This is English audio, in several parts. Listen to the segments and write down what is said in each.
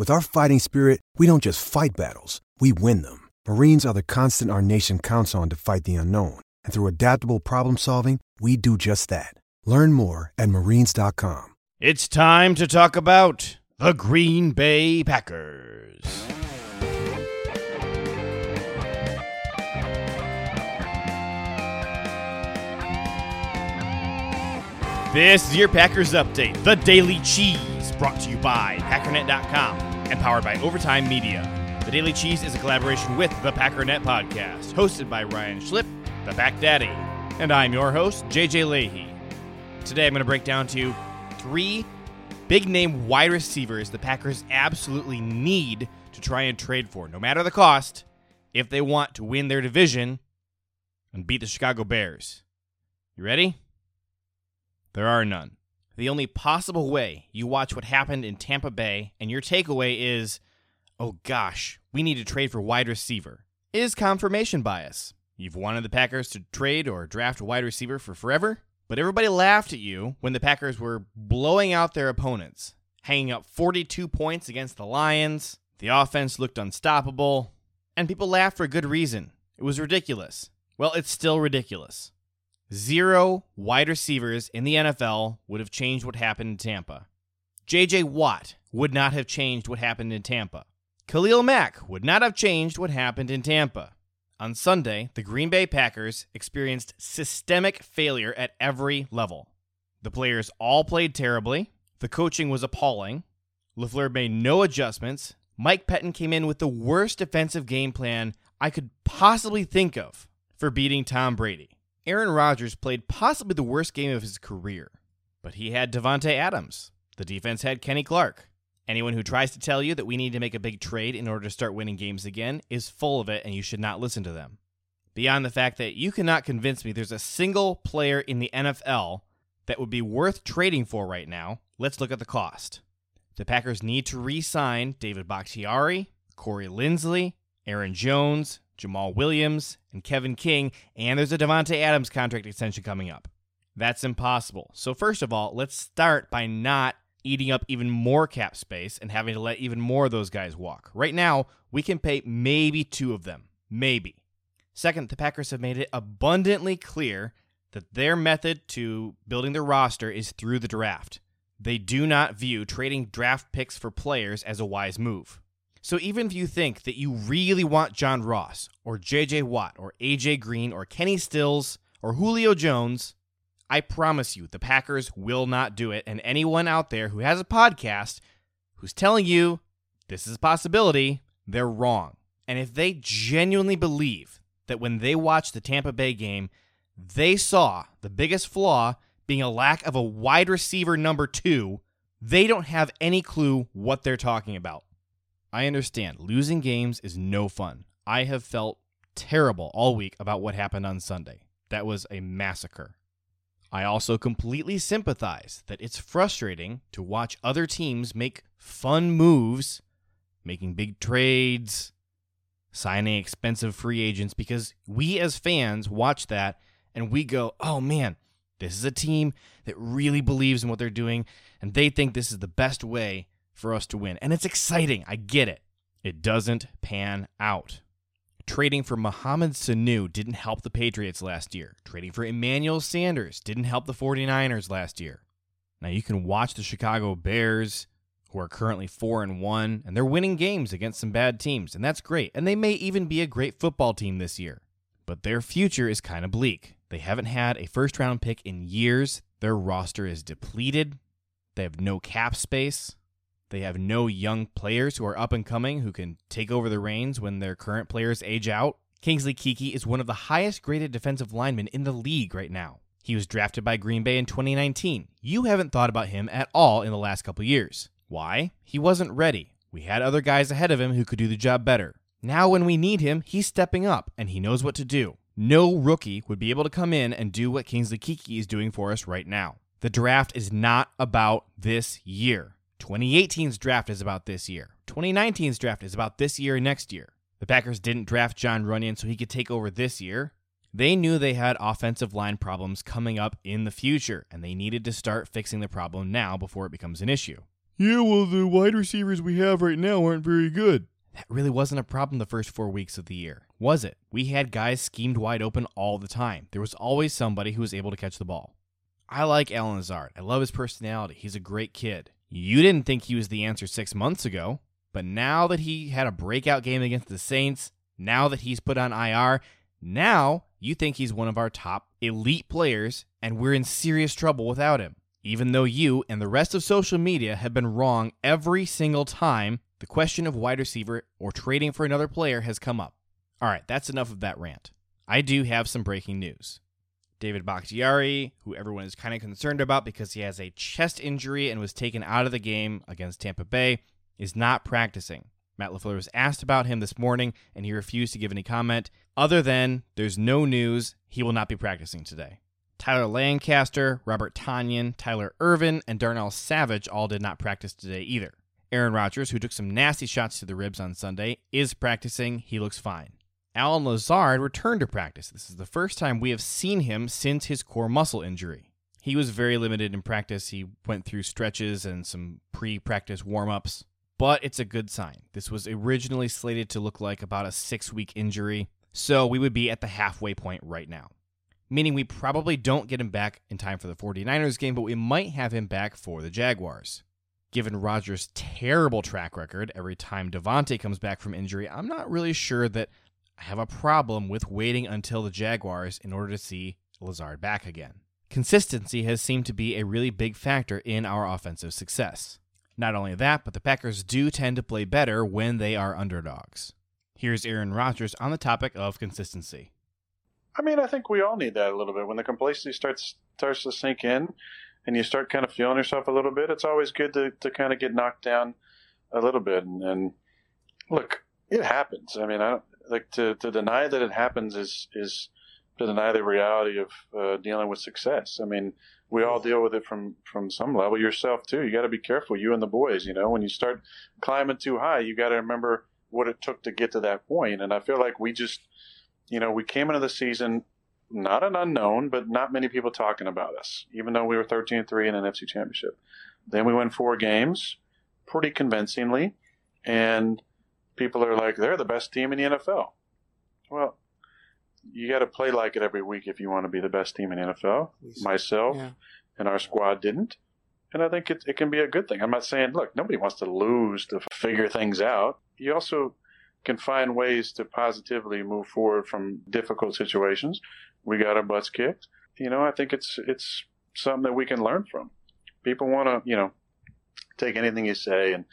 With our fighting spirit, we don't just fight battles, we win them. Marines are the constant our nation counts on to fight the unknown. And through adaptable problem solving, we do just that. Learn more at marines.com. It's time to talk about the Green Bay Packers. This is your Packers Update, the Daily Cheese, brought to you by Packernet.com and powered by Overtime Media. The Daily Cheese is a collaboration with the Packernet Podcast, hosted by Ryan Schlip, the Pack Daddy, and I'm your host, JJ Leahy. Today I'm going to break down to three big name wide receivers the Packers absolutely need to try and trade for, no matter the cost, if they want to win their division and beat the Chicago Bears. You ready? There are none. The only possible way you watch what happened in Tampa Bay and your takeaway is, oh gosh, we need to trade for wide receiver, is confirmation bias. You've wanted the Packers to trade or draft a wide receiver for forever, but everybody laughed at you when the Packers were blowing out their opponents, hanging up 42 points against the Lions. The offense looked unstoppable, and people laughed for good reason. It was ridiculous. Well, it's still ridiculous. Zero wide receivers in the NFL would have changed what happened in Tampa. JJ Watt would not have changed what happened in Tampa. Khalil Mack would not have changed what happened in Tampa. On Sunday, the Green Bay Packers experienced systemic failure at every level. The players all played terribly. The coaching was appalling. LaFleur made no adjustments. Mike Pettine came in with the worst defensive game plan I could possibly think of for beating Tom Brady. Aaron Rodgers played possibly the worst game of his career, but he had Davante Adams. The defense had Kenny Clark. Anyone who tries to tell you that we need to make a big trade in order to start winning games again is full of it, and you should not listen to them. Beyond the fact that you cannot convince me there's a single player in the NFL that would be worth trading for right now, let's look at the cost. The Packers need to re sign David Bakhtiari, Corey Linsley, Aaron Jones, Jamaal Williams, and Kevin King, and there's a Davante Adams contract extension coming up. That's impossible. So, first of all, let's start by not eating up even more cap space and having to let even more of those guys walk. Right now, we can pay maybe two of them. Maybe. Second, the Packers have made it abundantly clear that their method to building their roster is through the draft. They do not view trading draft picks for players as a wise move. So even if you think that you really want John Ross or JJ Watt or AJ Green or Kenny Stills or Julio Jones, I promise you the Packers will not do it. And anyone out there who has a podcast who's telling you this is a possibility, they're wrong. And if they genuinely believe that when they watched the Tampa Bay game, they saw the biggest flaw being a lack of a wide receiver number two, they don't have any clue what they're talking about. I understand losing games is no fun. I have felt terrible all week about what happened on Sunday. That was a massacre. I also completely sympathize that it's frustrating to watch other teams make fun moves, making big trades, signing expensive free agents, because we as fans watch that and we go, oh man, this is a team that really believes in what they're doing and they think this is the best way for us to win. And it's exciting. I get it. It doesn't pan out. Trading for Mohamed Sanu didn't help the Patriots last year. Trading for Emmanuel Sanders didn't help the 49ers last year. Now you can watch the Chicago Bears, who are currently 4 and 1, and they're winning games against some bad teams, and that's great. And they may even be a great football team this year. But their future is kind of bleak. They haven't had a first round pick in years. Their roster is depleted. They have no cap space. They have no young players who are up and coming who can take over the reins when their current players age out. Kingsley Keke is one of the highest graded defensive linemen in the league right now. He was drafted by Green Bay in 2019. You haven't thought about him at all in the last couple years. Why? He wasn't ready. We had other guys ahead of him who could do the job better. Now, when we need him, he's stepping up and he knows what to do. No rookie would be able to come in and do what Kingsley Keke is doing for us right now. The draft is not about this year. 2018's draft is about this year. 2019's draft is about this year and next year. The Packers didn't draft Jon Runyan so he could take over this year. They knew they had offensive line problems coming up in the future, and they needed to start fixing the problem now before it becomes an issue. Yeah, well, the wide receivers we have right now aren't very good. That really wasn't a problem the first four weeks of the year, was it? We had guys schemed wide open all the time. There was always somebody who was able to catch the ball. I like Allen Lazard. I love his personality. He's a great kid. You didn't think he was the answer six months ago, but now that he had a breakout game against the Saints, now that he's put on IR, now you think he's one of our top elite players, and we're in serious trouble without him. Even though you and the rest of social media have been wrong every single time the question of wide receiver or trading for another player has come up. All right, that's enough of that rant. I do have some breaking news. David Bakhtiari, who everyone is kind of concerned about because he has a chest injury and was taken out of the game against Tampa Bay, is not practicing. Matt LaFleur was asked about him this morning, and he refused to give any comment, other than there's no news, he will not be practicing today. Tyler Lancaster, Robert Tonyan, Tyler Ervin, and Darnell Savage all did not practice today either. Aaron Rodgers, who took some nasty shots to the ribs on Sunday, is practicing. He looks fine. Allen Lazard returned to practice. This is the first time we have seen him since his core muscle injury. He was very limited in practice. He went through stretches and some pre practice warm ups, but it's a good sign. This was originally slated to look like about a six week injury, so we would be at the halfway point right now. Meaning we probably don't get him back in time for the 49ers game, but we might have him back for the Jaguars. Given Rodgers' terrible track record every time Davante comes back from injury, I'm not really sure that I have a problem with waiting until the Jaguars in order to see Lazard back again. Consistency has seemed to be a really big factor in our offensive success. Not only that, but the Packers do tend to play better when they are underdogs. Here's Aaron Rodgers on the topic of consistency. I mean, I think we all need that a little bit. When the complacency starts starts to sink in, and you start kind of feeling yourself a little bit, it's always good to, to kind of get knocked down a little bit. And, and look, it happens. I mean, I don't, like to, to deny that it happens is is to deny the reality of uh, dealing with success. I mean, we all deal with it from from some level. Yourself too. You got to be careful. You and the boys. You know, when you start climbing too high, you got to remember what it took to get to that point. And I feel like we just, you know, we came into the season not an unknown, but not many people talking about us, even though we were 13 3 in an NFC championship. Then we won four games pretty convincingly, and people are like, they're the best team in the NFL. Well, you got to play like it every week if you want to be the best team in the NFL. Myself Yeah. and our squad didn't. And I think it, it can be a good thing. I'm not saying, look, nobody wants to lose to figure things out. You also can find ways to positively move forward from difficult situations. We got our butts kicked. You know, I think it's it's something that we can learn from. People want to, you know, take anything you say and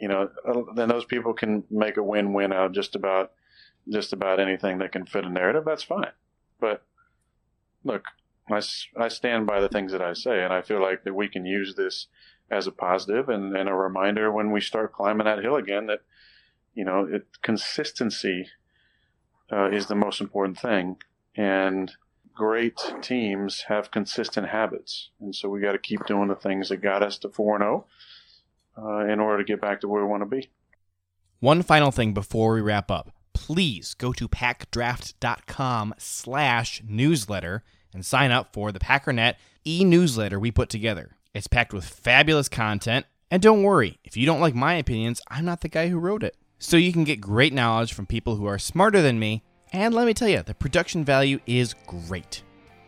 you know, then those people can make a win-win out of just about just about anything that can fit a narrative. That's fine. But look, I, I stand by the things that I say, and I feel like that we can use this as a positive and, and a reminder when we start climbing that hill again that you know it, consistency uh, is the most important thing, and great teams have consistent habits, and so we got to keep doing the things that got us to four and zero uh, in order to get back to where we want to be. One final thing before we wrap up. Please go to packdraft.com slash newsletter and sign up for the Packernet e-newsletter we put together. It's packed with fabulous content, and don't worry, if you don't like my opinions, I'm not the guy who wrote it. So you can get great knowledge from people who are smarter than me, and let me tell you, the production value is great.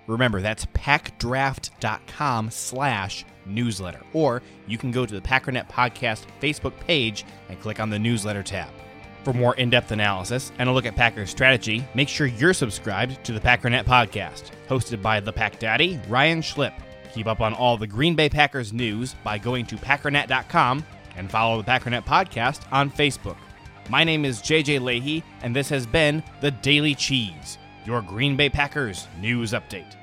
Remember, that's packdraft.com slash newsletter. Or you can go to the Packernet Podcast Facebook page and click on the newsletter tab. For more in depth analysis and a look at Packers strategy, make sure you're subscribed to the Packernet Podcast, hosted by the Pack Daddy, Ryan Schlip. Keep up on all the Green Bay Packers news by going to packernet.com and follow the Packernet Podcast on Facebook. My name is JJ Leahy, and this has been the Daily Cheese, your Green Bay Packers news update.